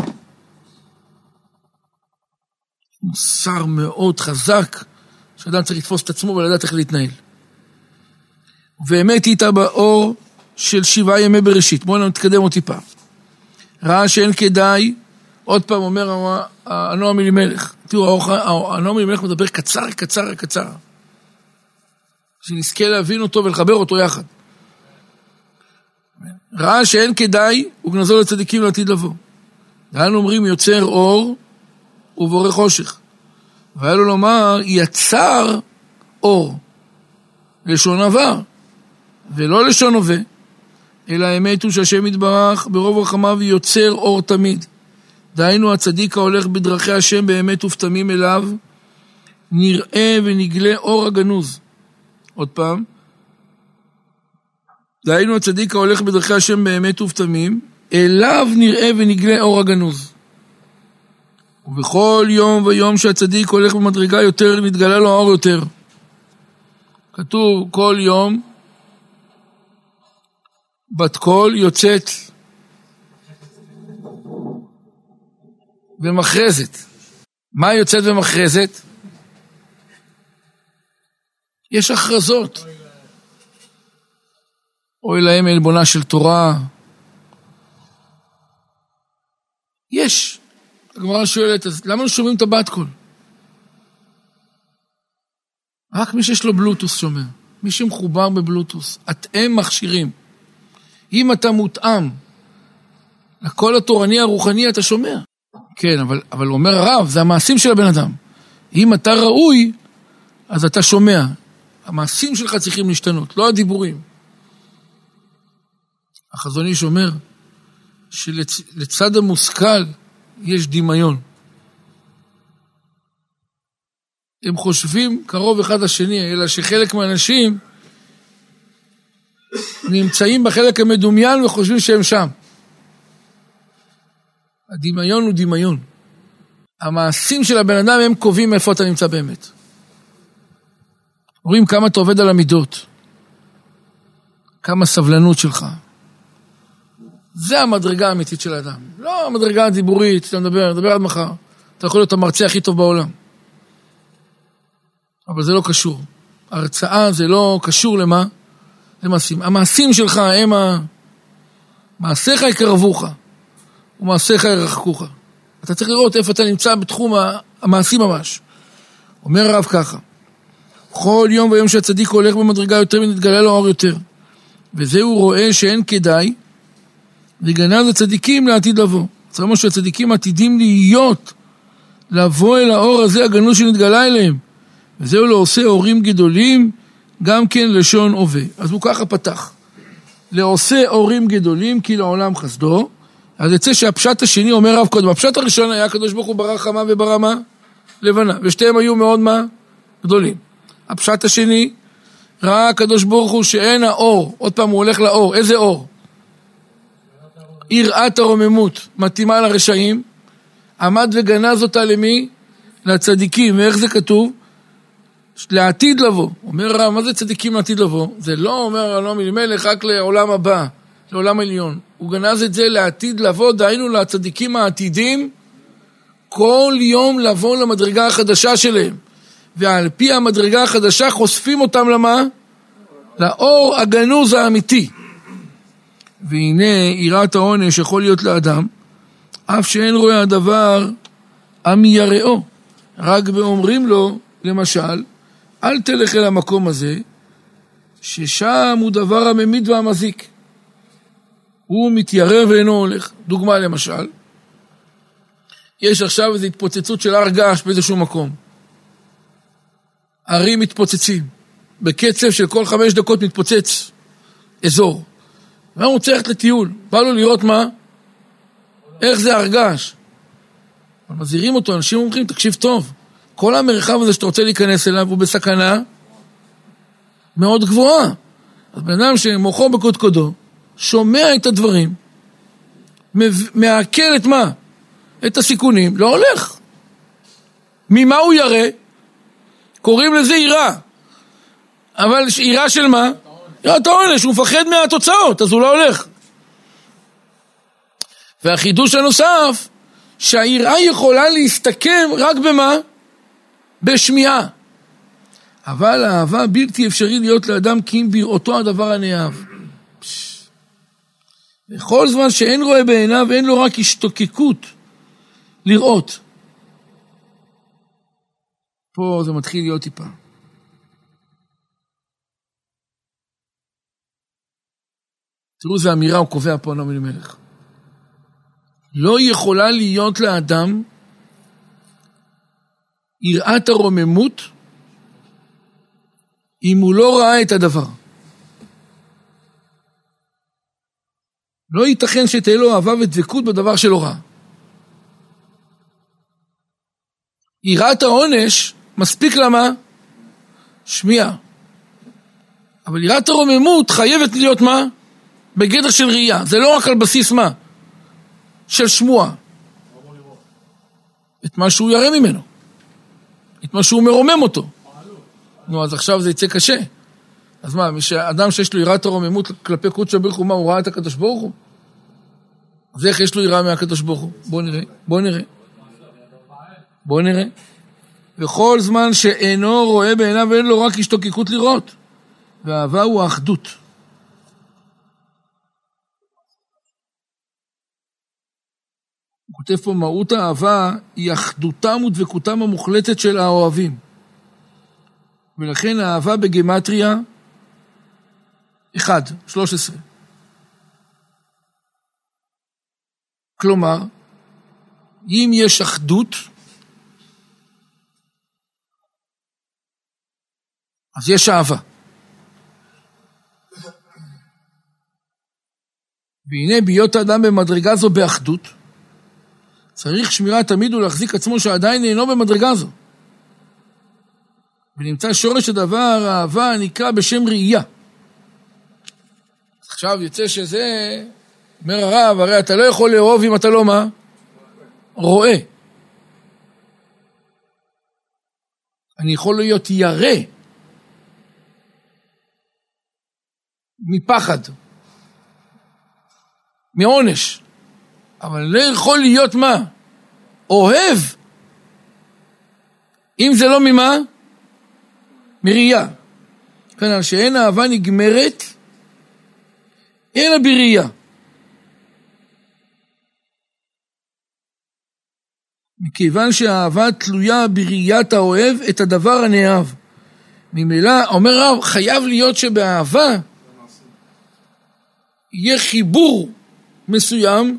מוסר מאוד חזק, שאדם צריך לתפוס את עצמו ולדעת איך להתנהל. ובאמת איתה באור של שבעה ימי בראשית. בואו נתקדם עוד טיפה. ראה שאין כדאי, עוד פעם אומר הנועם אלימלך. תראו, הנועם אלימלך מדבר קצר, קצר, קצר. שנזכה להבין אותו ולחבר אותו יחד. ראה שאין כדאי, וגנזו לצדיקים לעתיד לבוא. דהיינו אומרים יוצר אור ובורא חושך. והיה לו לומר יצר אור, לשון עבר, ולא לשון הווה, אלא האמת הוא שהשם יתברך ברוב רחמיו יוצר אור תמיד. דהיינו הצדיק ההולך בדרכי השם באמת ופתמים אליו, נראה ונגלה אור הגנוז. עוד פעם, דהיינו הצדיק ההולך בדרכי השם באמת ופתמים, אליו נראה ונגלה אור הגנוז. ובכל יום ויום שהצדיק הולך במדרגה יותר, נתגלה לו האור יותר. כתוב כל יום, בת קול יוצאת ומכרזת. מה יוצאת ומכרזת? יש הכרזות. אוי להם עלבונה של תורה. יש. הגמרא שואלת, אז למה לא שומעים את הבת קול? רק מי שיש לו בלוטוס שומע. מי שמחובר בבלוטוס. אתם מכשירים. אם אתה מותאם לקול התורני הרוחני, אתה שומע. כן, אבל, אבל אומר הרב, זה המעשים של הבן אדם. אם אתה ראוי, אז אתה שומע. המעשים שלך צריכים להשתנות, לא הדיבורים. החזון איש אומר שלצד המושכל יש דמיון. הם חושבים קרוב אחד לשני, אלא שחלק מהאנשים נמצאים בחלק המדומיין וחושבים שהם שם. הדמיון הוא דמיון. המעשים של הבן אדם הם קובעים איפה אתה נמצא באמת. רואים כמה אתה עובד על המידות, כמה סבלנות שלך. זה המדרגה האמיתית של האדם. לא המדרגה הדיבורית, אתה מדבר, מדבר עד מחר. אתה יכול להיות המרצה הכי טוב בעולם. אבל זה לא קשור. הרצאה זה לא קשור למה? למעשים. המעשים שלך הם ה... מעשיך יקרבוך, ומעשיך ירחקוך. אתה צריך לראות איפה אתה נמצא בתחום המעשי ממש. אומר הרב ככה, כל יום ויום שהצדיק הולך במדרגה יותר ונתגלה לו אור יותר. וזה הוא רואה שאין כדאי, וגנז הצדיקים לעתיד לבוא. זאת אומרת שהצדיקים עתידים להיות, לבוא אל האור הזה הגנוז שנתגלה אליהם. וזהו לעושה אורים גדולים, גם כן לשון הווה. אז הוא ככה פתח. לעושה אורים גדולים כי לעולם חסדו, אז יצא שהפשט השני אומר רב קודם, הפשט הראשון היה הקדוש ברוך הוא ברא חמה וברא מה? לבנה, ושתיהם היו מאוד מה? גדולים. הפשט השני, ראה הקדוש ברוך הוא שאין האור, עוד פעם הוא הולך לאור, איזה אור? יראת הרוממות, מתאימה לרשעים, עמד וגנז אותה למי? לצדיקים, ואיך זה כתוב? לעתיד לבוא. אומר הרב, מה זה צדיקים לעתיד לבוא? זה לא אומר אלון אלימלך רק לעולם הבא, לעולם עליון. הוא גנז את זה לעתיד לבוא, דהיינו לצדיקים העתידים, כל יום לבוא למדרגה החדשה שלהם. ועל פי המדרגה החדשה חושפים אותם למה? לאור הגנוז האמיתי. והנה יראת העונש יכול להיות לאדם, אף שאין רואה הדבר המייראו. רק באומרים לו, למשל, אל תלך אל המקום הזה, ששם הוא דבר הממית והמזיק. הוא מתיירא ואינו הולך. דוגמה למשל, יש עכשיו איזו התפוצצות של הר געש באיזשהו מקום. ערים מתפוצצים. בקצב של כל חמש דקות מתפוצץ אזור. והוא רוצה ללכת לטיול, בא לו לראות מה? איך זה הר געש. מזהירים אותו, אנשים אומרים, תקשיב טוב, כל המרחב הזה שאתה רוצה להיכנס אליו הוא בסכנה מאוד גבוהה. אז בן אדם שמוחו בקודקודו, שומע את הדברים, מעכל את מה? את הסיכונים, לא הולך. ממה הוא ירא? קוראים לזה יראה. אבל יראה של מה? יראת העונש, הוא מפחד מהתוצאות, אז הוא לא הולך. והחידוש הנוסף, שהיראה יכולה להסתכם רק במה? בשמיעה. אבל האהבה בלתי אפשרי להיות לאדם כי אם בראותו הדבר הנאהב. וכל זמן שאין רואה בעיניו, אין לו רק השתוקקות לראות. פה זה מתחיל להיות טיפה. תראו איזה אמירה הוא קובע פה נעמי אלימלך. לא יכולה להיות לאדם יראת הרוממות אם הוא לא ראה את הדבר. לא ייתכן שתהיה לו אהבה ודבקות בדבר שלא ראה. יראת העונש, מספיק למה? שמיעה. אבל יראת הרוממות חייבת להיות מה? בגדר של ראייה. זה לא רק על בסיס מה? של שמוע. את מה שהוא ירא ממנו. את מה שהוא מרומם אותו. נו, אז עכשיו זה יצא קשה. אז מה, אדם שיש לו יראת הרוממות כלפי קודשא ברוך הוא, מה, הוא ראה את הקדוש ברוך הוא? אז איך יש לו יראה מהקדוש ברוך הוא? בואו נראה, בואו נראה. בואו נראה. וכל זמן שאינו רואה בעיניו אין לו רק השתוקקות לראות. ואהבה הוא האחדות. הוא כותב פה, מהות האהבה היא אחדותם ודבקותם המוחלטת של האוהבים. ולכן האהבה בגמטריה, 1, 13. כלומר, אם יש אחדות, אז יש אהבה. והנה בהיות האדם במדרגה זו באחדות, צריך שמירה תמיד ולהחזיק עצמו שעדיין אינו במדרגה זו. ונמצא שורש הדבר, האהבה הנקרא בשם ראייה. עכשיו יוצא שזה, אומר הרב, הרי אתה לא יכול לאהוב אם אתה לא מה? רואה. אני יכול להיות ירא מפחד, מעונש, אבל לא יכול להיות מה? אוהב, אם זה לא ממה? מראייה. כנראה שאין אהבה נגמרת, אלא בראייה. מכיוון שהאהבה תלויה בראיית האוהב את הדבר הנאהב. ממילא, אומר רב, חייב להיות שבאהבה יהיה חיבור מסוים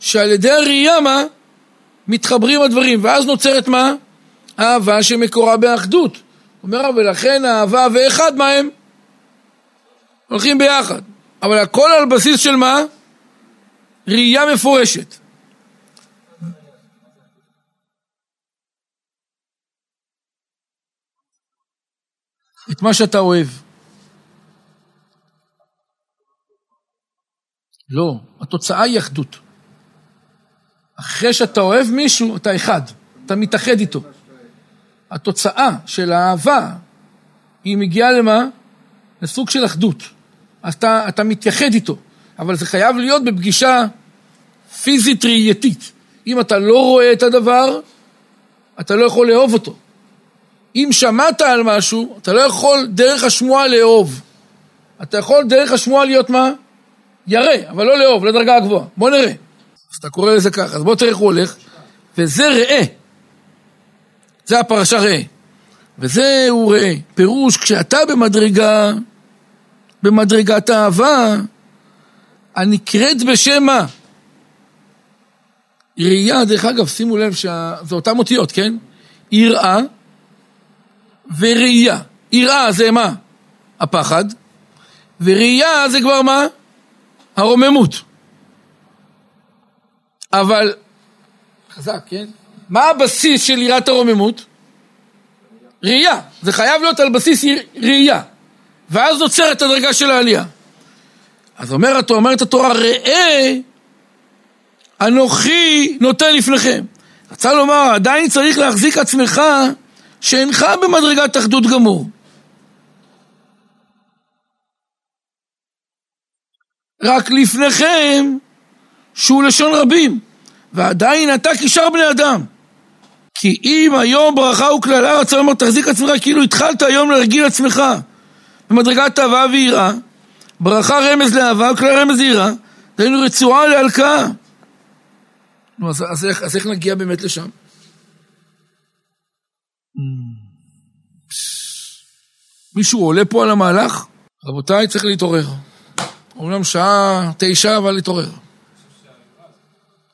שעל ידי הראייה מה? מתחברים הדברים, ואז נוצרת מה? אהבה שמקורה באחדות. אומר רב, ולכן אהבה ואחד מה הם? הולכים ביחד. אבל הכל על בסיס של מה? ראייה מפורשת. את מה שאתה אוהב. לא, התוצאה היא אחדות. אחרי שאתה אוהב מישהו, אתה אחד, אתה מתאחד איתו. התוצאה של האהבה, היא מגיעה למה? לסוג של אחדות. אתה, אתה מתייחד איתו, אבל זה חייב להיות בפגישה פיזית ראייתית. אם אתה לא רואה את הדבר, אתה לא יכול לאהוב אותו. אם שמעת על משהו, אתה לא יכול דרך השמועה לאהוב. אתה יכול דרך השמועה להיות מה? ירא, אבל לא לאהוב, לדרגה הגבוהה. בוא נראה. אז אתה קורא לזה ככה, אז בוא תראה איך הוא הולך. וזה ראה. זה הפרשה ראה. וזה הוא ראה. פירוש, כשאתה במדרגה, במדרגת אהבה, הנקראת בשם מה? ראייה, דרך אגב, שימו לב שזה אותן אותיות, כן? יראה וראייה. יראה זה מה? הפחד, וראייה זה כבר מה? הרוממות. אבל, חזק, כן? מה הבסיס של יראת הרוממות? ראייה. זה חייב להיות על בסיס ראייה. ואז נוצרת הדרגה של העלייה. אז אומרת, אומרת התורה, ראה אנוכי נותן לפניכם. רצה לומר, עדיין צריך להחזיק עצמך שאינך במדרגת אחדות גמור. רק לפניכם שהוא לשון רבים, ועדיין אתה כשאר בני אדם. כי אם היום ברכה וקללה, רצה לומר, תחזיק עצמך כאילו התחלת היום להרגיל עצמך במדרגת אהבה ויראה, ברכה רמז לאהבה וקללה רמז ליראה, דהיינו רצועה להלקאה. נו, אז, אז, איך, אז איך נגיע באמת לשם? מישהו עולה פה על המהלך? רבותיי, צריך להתעורר. אומנם שעה תשע, אבל להתעורר.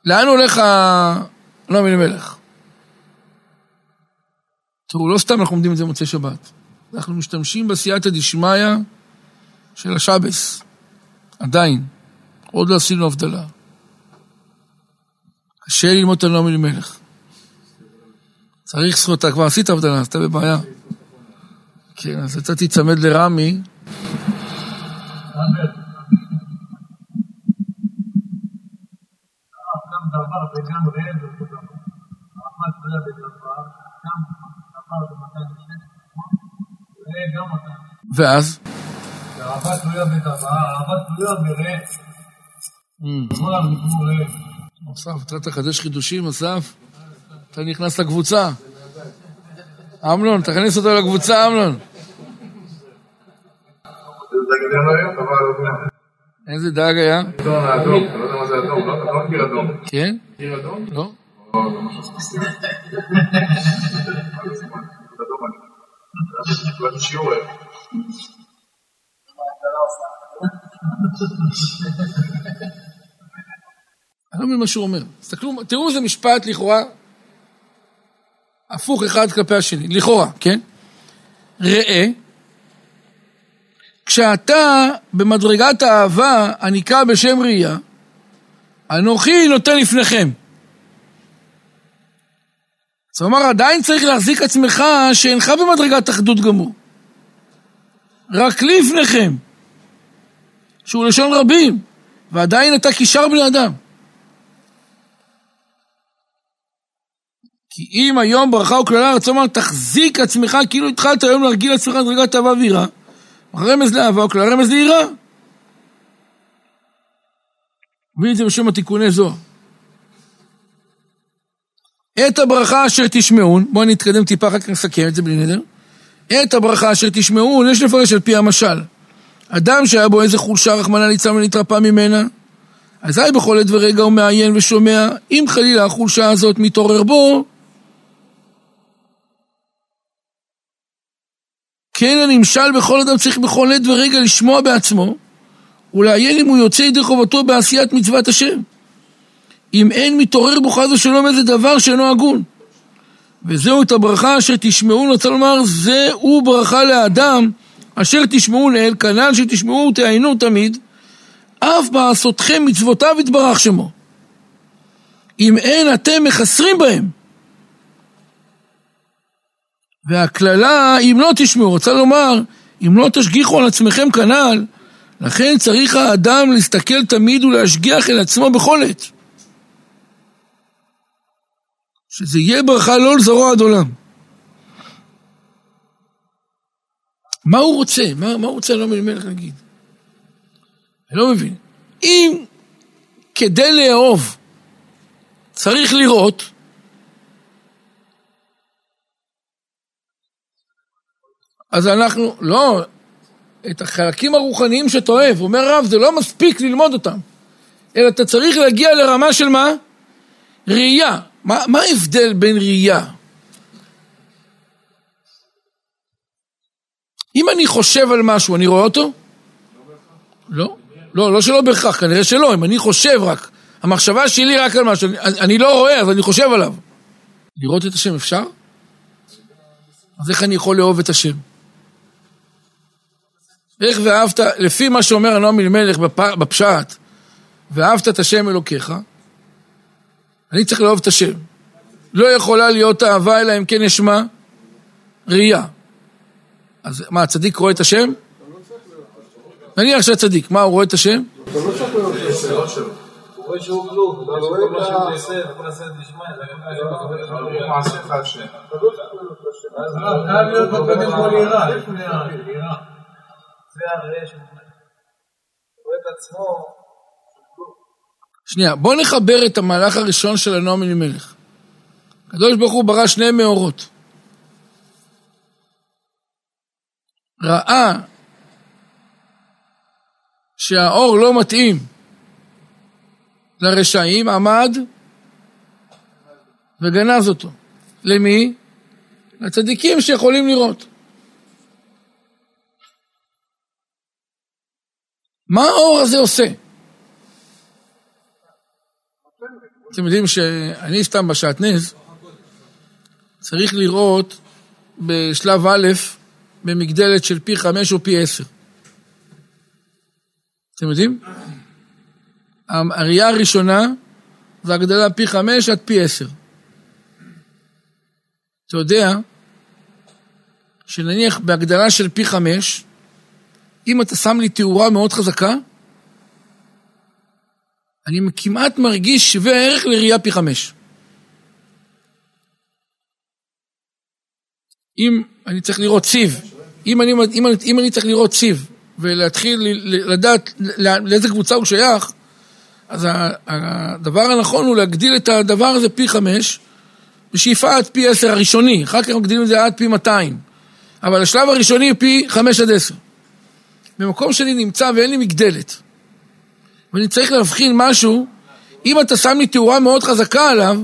לאן הולך נועם אלימלך? תראו, לא סתם אנחנו לומדים את זה במוצאי שבת. אנחנו משתמשים בסייעתא דשמיא של השבס. עדיין. עוד לא עשינו הבדלה. קשה ללמוד את הנועם אלימלך. צריך זכות, אתה כבר עשית הבדלה, אז אתה בבעיה. כן, אז אתה תיצמד לרמי. ואז? אהבה תלויה בדבר, אהבה תלויה בראה. אסף, אתה תחדש חידושים, אסף? אתה נכנס לקבוצה. אמנון, תכניס אותו לקבוצה, אמנון. איזה דג היה? כן? לא? אני לא מבין מה שהוא אומר. תסתכלו, תראו איזה משפט לכאורה הפוך אחד כלפי השני, לכאורה, כן? ראה, כשאתה במדרגת האהבה הנקרא בשם ראייה, אנוכי נותן לפניכם. זאת אומרת, עדיין צריך להחזיק עצמך שאינך במדרגת אחדות גמור. רק לפניכם, שהוא לשון רבים, ועדיין אתה כשאר בני אדם. כי אם היום ברכה וקללה רצון אמר, תחזיק עצמך כאילו התחלת היום להרגיל עצמך מדרגת אהבה ויראה. רמז לאהבה וקללה רמז ליראה. מביא את זה בשם התיקוני זוהר. את הברכה אשר תשמעון, בואו נתקדם טיפה, אחר כך נסכם את זה בלי נדר. את הברכה אשר תשמעון, יש לפרש על פי המשל. אדם שהיה בו איזה חולשה, רחמנא ליצלן ונתרפא ממנה, אזי בכל עת ורגע הוא מעיין ושומע, אם חלילה החולשה הזאת מתעורר בו, כן הנמשל בכל אדם צריך בכל עת ורגע לשמוע בעצמו ולעיין אם הוא יוצא ידי חובתו בעשיית מצוות השם. אם אין מתעורר בו חס ושלום איזה דבר שאינו הגון. וזהו את הברכה אשר תשמעו, אני רוצה לומר, זהו ברכה לאדם אשר תשמעו לאל, כנ"ל שתשמעו ותעיינו תמיד, אף בעשותכם מצוותיו יתברך שמו. אם אין אתם מחסרים בהם. והקללה, אם לא תשמעו, רוצה לומר, אם לא תשגיחו על עצמכם כנ"ל, לכן צריך האדם להסתכל תמיד ולהשגיח אל עצמו בכל עת. שזה יהיה ברכה לא לזרוע עד עולם. מה הוא רוצה? מה, מה הוא רוצה? אני לא איך להגיד. אני לא מבין. אם כדי לאהוב צריך לראות, אז אנחנו, לא, את החלקים הרוחניים שאתה אוהב, אומר רב, זה לא מספיק ללמוד אותם, אלא אתה צריך להגיע לרמה של מה? ראייה. מה, מה ההבדל בין ראייה? אם אני חושב על משהו, אני רואה אותו? לא. לא, לא שלא בהכרח, כנראה שלא, אם אני חושב רק, המחשבה שלי רק על משהו, אני, אני לא רואה, אז אני חושב עליו. לראות את השם אפשר? אז איך אני יכול לאהוב את השם? איך ואהבת, לפי מה שאומר הנועם אלימלך בפשט, ואהבת את השם אלוקיך, אני צריך לאהוב את השם. לא יכולה להיות אהבה אלא אם כן יש מה? ראייה. אז מה, הצדיק רואה את השם? נניח שהצדיק, מה, הוא רואה את השם? זה הרי שהוא רואה את עצמו שנייה, בואו נחבר את המהלך הראשון של הנועם אלימלך. הקדוש ברוך הוא ברא שני מאורות. ראה שהאור לא מתאים לרשעים, עמד וגנז אותו. למי? לצדיקים שיכולים לראות. מה האור הזה עושה? אתם יודעים שאני סתם בשעטנז צריך לראות בשלב א' במגדלת של פי חמש או פי עשר. אתם יודעים? הראייה הראשונה זה הגדלה פי חמש עד פי עשר. אתה יודע שנניח בהגדלה של פי חמש, אם אתה שם לי תאורה מאוד חזקה, אני כמעט מרגיש שווה ערך לראייה פי חמש. אם אני צריך לראות ציב, אם אני, אם, אם אני צריך לראות ציב ולהתחיל לדעת לאיזה קבוצה הוא שייך, אז הדבר הנכון הוא להגדיל את הדבר הזה פי חמש, בשאיפה עד פי עשר הראשוני, אחר כך מגדילים את זה עד פי מאתיים. אבל השלב הראשוני פי חמש עד עשר. במקום שאני נמצא ואין לי מגדלת, ואני צריך להבחין משהו, אם אתה שם לי תאורה מאוד חזקה עליו,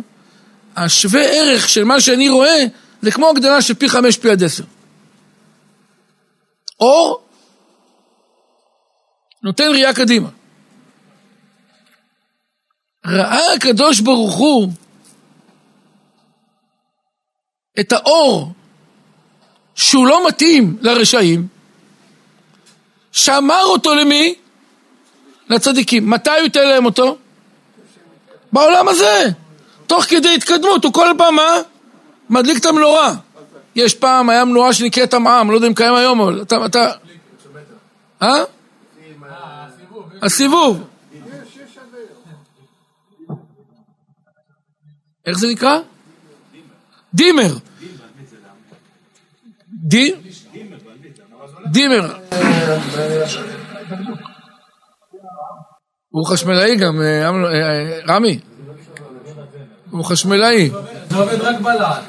השווה ערך של מה שאני רואה זה כמו הגדלה של פי חמש פי עד עשר. אור נותן ראייה קדימה. ראה הקדוש ברוך הוא את האור שהוא לא מתאים לרשעים, שאמר אותו למי? לצדיקים. מתי הוא ייתן להם אותו? בעולם הזה. תוך כדי התקדמות, הוא כל פעם מה? מדליק את המנורה. יש פעם, היה מנורה שנקראת המע"מ, לא יודע אם קיים היום, אבל אתה... אתה... אה? הסיבוב. איך זה נקרא? דימר. דימר. הוא חשמלאי גם, אה, אה, רמי. הוא חשמלאי. זה עובד רק בלעד,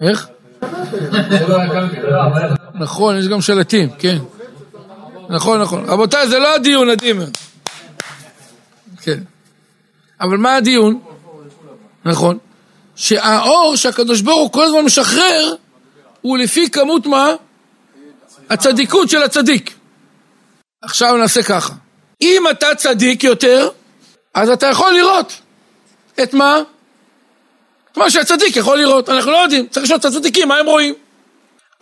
איך? נכון, יש גם שלטים, כן. נכון, נכון. רבותיי, זה לא הדיון, הדימר. כן. אבל מה הדיון? נכון. שהאור שהקדוש ברוך הוא כל הזמן משחרר, הוא לפי כמות מה? הצדיקות של הצדיק. עכשיו נעשה ככה. אם אתה צדיק יותר, אז אתה יכול לראות את מה? את מה שהצדיק יכול לראות. אנחנו לא יודעים, צריך לשאול את הצדיקים, מה הם רואים?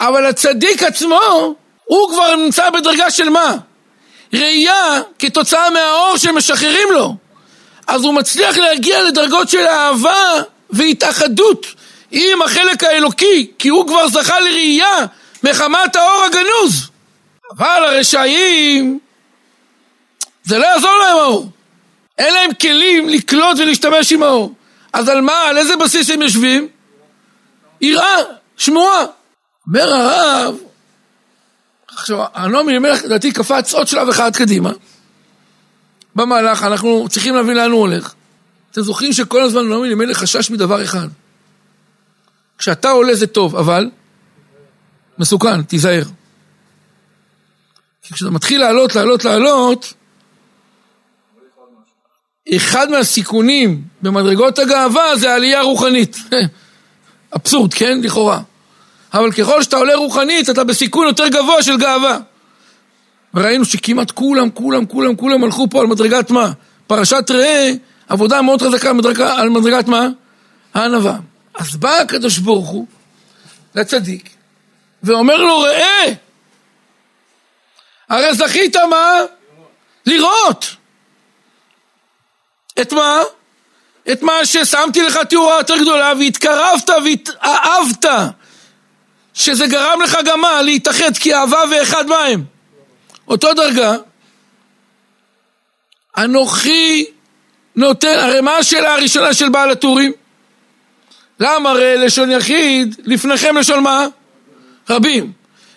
אבל הצדיק עצמו, הוא כבר נמצא בדרגה של מה? ראייה כתוצאה מהאור שמשחררים לו. אז הוא מצליח להגיע לדרגות של אהבה והתאחדות עם החלק האלוקי, כי הוא כבר זכה לראייה מחמת האור הגנוז. אבל הרשעים, זה לא יעזור להם האור. אין להם כלים לקלוט ולהשתמש עם האור. אז על מה, על איזה בסיס הם יושבים? יראה, שמועה. אומר הרב, עכשיו, הנעמי אלימלך לדעתי קפץ עוד שלב אחד קדימה. במהלך אנחנו צריכים להבין לאן הוא הולך. אתם זוכרים שכל הזמן נעמי אלימלך חשש מדבר אחד. כשאתה עולה זה טוב, אבל מסוכן, תיזהר. כי כשאתה מתחיל לעלות, לעלות, לעלות, אחד מהסיכונים במדרגות הגאווה זה עלייה רוחנית. אבסורד, כן? לכאורה. אבל ככל שאתה עולה רוחנית, אתה בסיכון יותר גבוה של גאווה. וראינו שכמעט כולם, כולם, כולם, כולם הלכו פה על מדרגת מה? פרשת ראה, עבודה מאוד חזקה מדרגה, על מדרגת מה? הענווה. אז בא הקדוש ברוך הוא לצדיק ואומר לו, ראה, הרי זכית מה? לראות. את מה? את מה ששמתי לך תאורה יותר גדולה והתקרבת והתאהבת שזה גרם לך גם מה? להתאחד כי אהבה ואחד מה? אותו דרגה אנוכי נותן, הרי מה השאלה הראשונה של בעל הטורים? למה הרי לשון יחיד לפניכם לשון מה? רבים.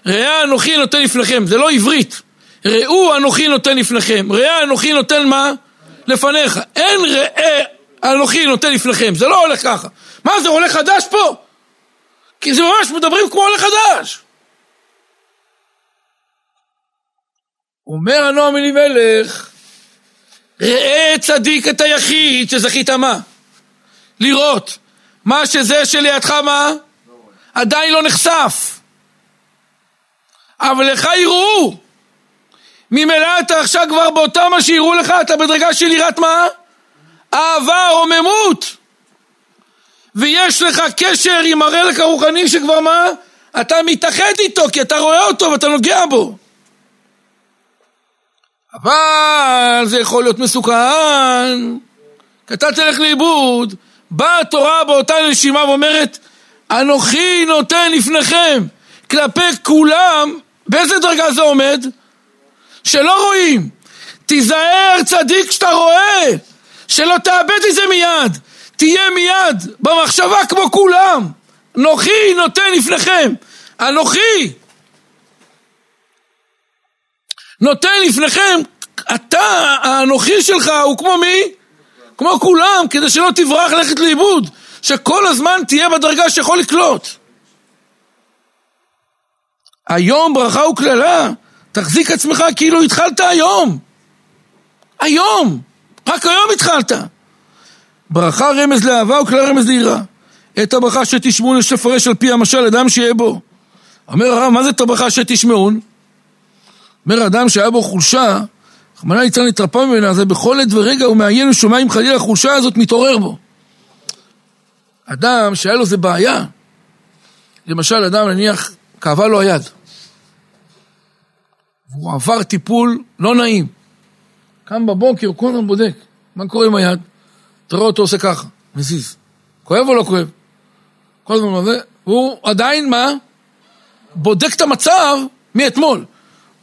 ראה אנוכי נותן לפניכם, זה לא עברית. ראו אנוכי נותן לפניכם, ראה אנוכי נותן מה? לפניך. אין ראה אנוכי נותן לפניכם, זה לא הולך ככה. מה זה עולה חדש פה? כי זה ממש מדברים כמו עולה חדש. אומר הנועם אלימלך, ראה צדיק את היחיד שזכית מה? לראות. מה שזה שלידך מה? עדיין לא נחשף. אבל לך יראו. ממילא אתה עכשיו כבר באותה מה שיראו לך, אתה בדרגה של יראת מה? אהבה, רוממות. ויש לך קשר עם הרלק הרוחני שכבר מה? אתה מתאחד איתו כי אתה רואה אותו ואתה נוגע בו. אבל זה יכול להיות מסוכן, כי אתה תלך לאיבוד. באה התורה באותה נשימה ואומרת, אנוכי נותן לפניכם כלפי כולם, באיזה דרגה זה עומד? שלא רואים. תיזהר צדיק שאתה רואה, שלא תאבד את זה מיד. תהיה מיד במחשבה כמו כולם. אנוכי נותן לפניכם. אנוכי נותן לפניכם, אתה, האנוכי שלך הוא כמו מי? כמו כולם, כדי שלא תברח ללכת לאיבוד, שכל הזמן תהיה בדרגה שיכול לקלוט. היום ברכה וקללה, תחזיק עצמך כאילו התחלת היום. היום, רק היום התחלת. ברכה רמז לאהבה וקללה רמז ליראה. את הברכה שתשמעון יש לפרש על פי המשל אדם שיהיה בו. אומר הרב, מה זה את הברכה שתשמעון? אומר אדם שהיה בו חולשה, רחמנא ליצלן התרפא ממנה, זה בכל עת ורגע הוא מעיין ושומע אם חלילה החולשה הזאת מתעורר בו. אדם שהיה לו זה בעיה, למשל אדם נניח כאבה לו היד, והוא עבר טיפול לא נעים, קם בבוקר, הוא כל הזמן בודק, מה קורה עם היד? אתה רואה אותו עושה ככה, מזיז. כואב או לא כואב? כל הזמן מזה, והוא עדיין מה? בודק את המצב מאתמול.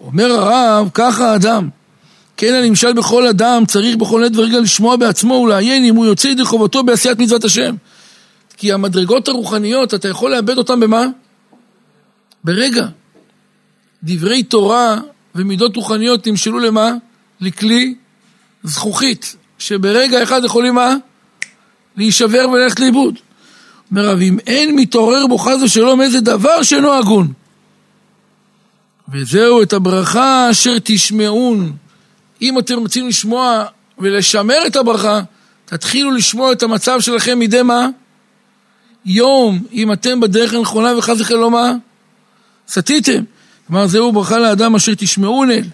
אומר הרב, ככה האדם. כן הנמשל בכל אדם צריך בכל עת ורגע לשמוע בעצמו ולעיין אם הוא יוצא ידי חובתו בעשיית מצוות השם. כי המדרגות הרוחניות, אתה יכול לאבד אותן במה? ברגע. דברי תורה ומידות רוחניות נמשלו למה? לכלי זכוכית, שברגע אחד יכולים מה? להישבר וללכת לאיבוד. אומר רב, אם אין מתעורר בו חס ושלום איזה דבר שאינו הגון. וזהו את הברכה אשר תשמעון. אם אתם רוצים לשמוע ולשמר את הברכה, תתחילו לשמוע את המצב שלכם מדי מה? יום, אם אתם בדרך הנכונה וחס וחלילה לא מה? סטיתם. כלומר, זהו ברכה לאדם אשר תשמעון אל.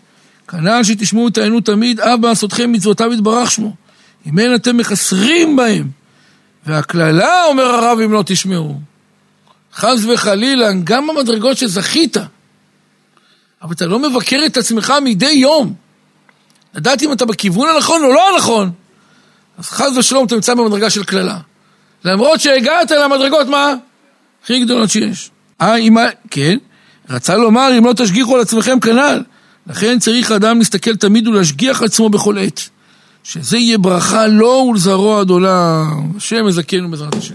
כנ"ל שתשמעו העיינות תמיד, אב בעשותכם מצוותיו יתברך שמו. אם אין אתם מחסרים בהם. והקללה, אומר הרב, אם לא תשמעו. חס וחלילה, גם המדרגות שזכית, אבל אתה לא מבקר את עצמך מדי יום. לדעת אם אתה בכיוון הנכון או לא הנכון. אז חס ושלום אתה נמצא במדרגה של קללה. למרות שהגעת למדרגות, מה? הכי גדולות שיש. אה, אם... כן, רצה לומר, אם לא תשגיחו על עצמכם כנ"ל. לכן צריך האדם להסתכל תמיד ולהשגיח עצמו בכל עת. שזה יהיה ברכה לו ולזרוע עד עולם. השם יזכנו בעזרת השם.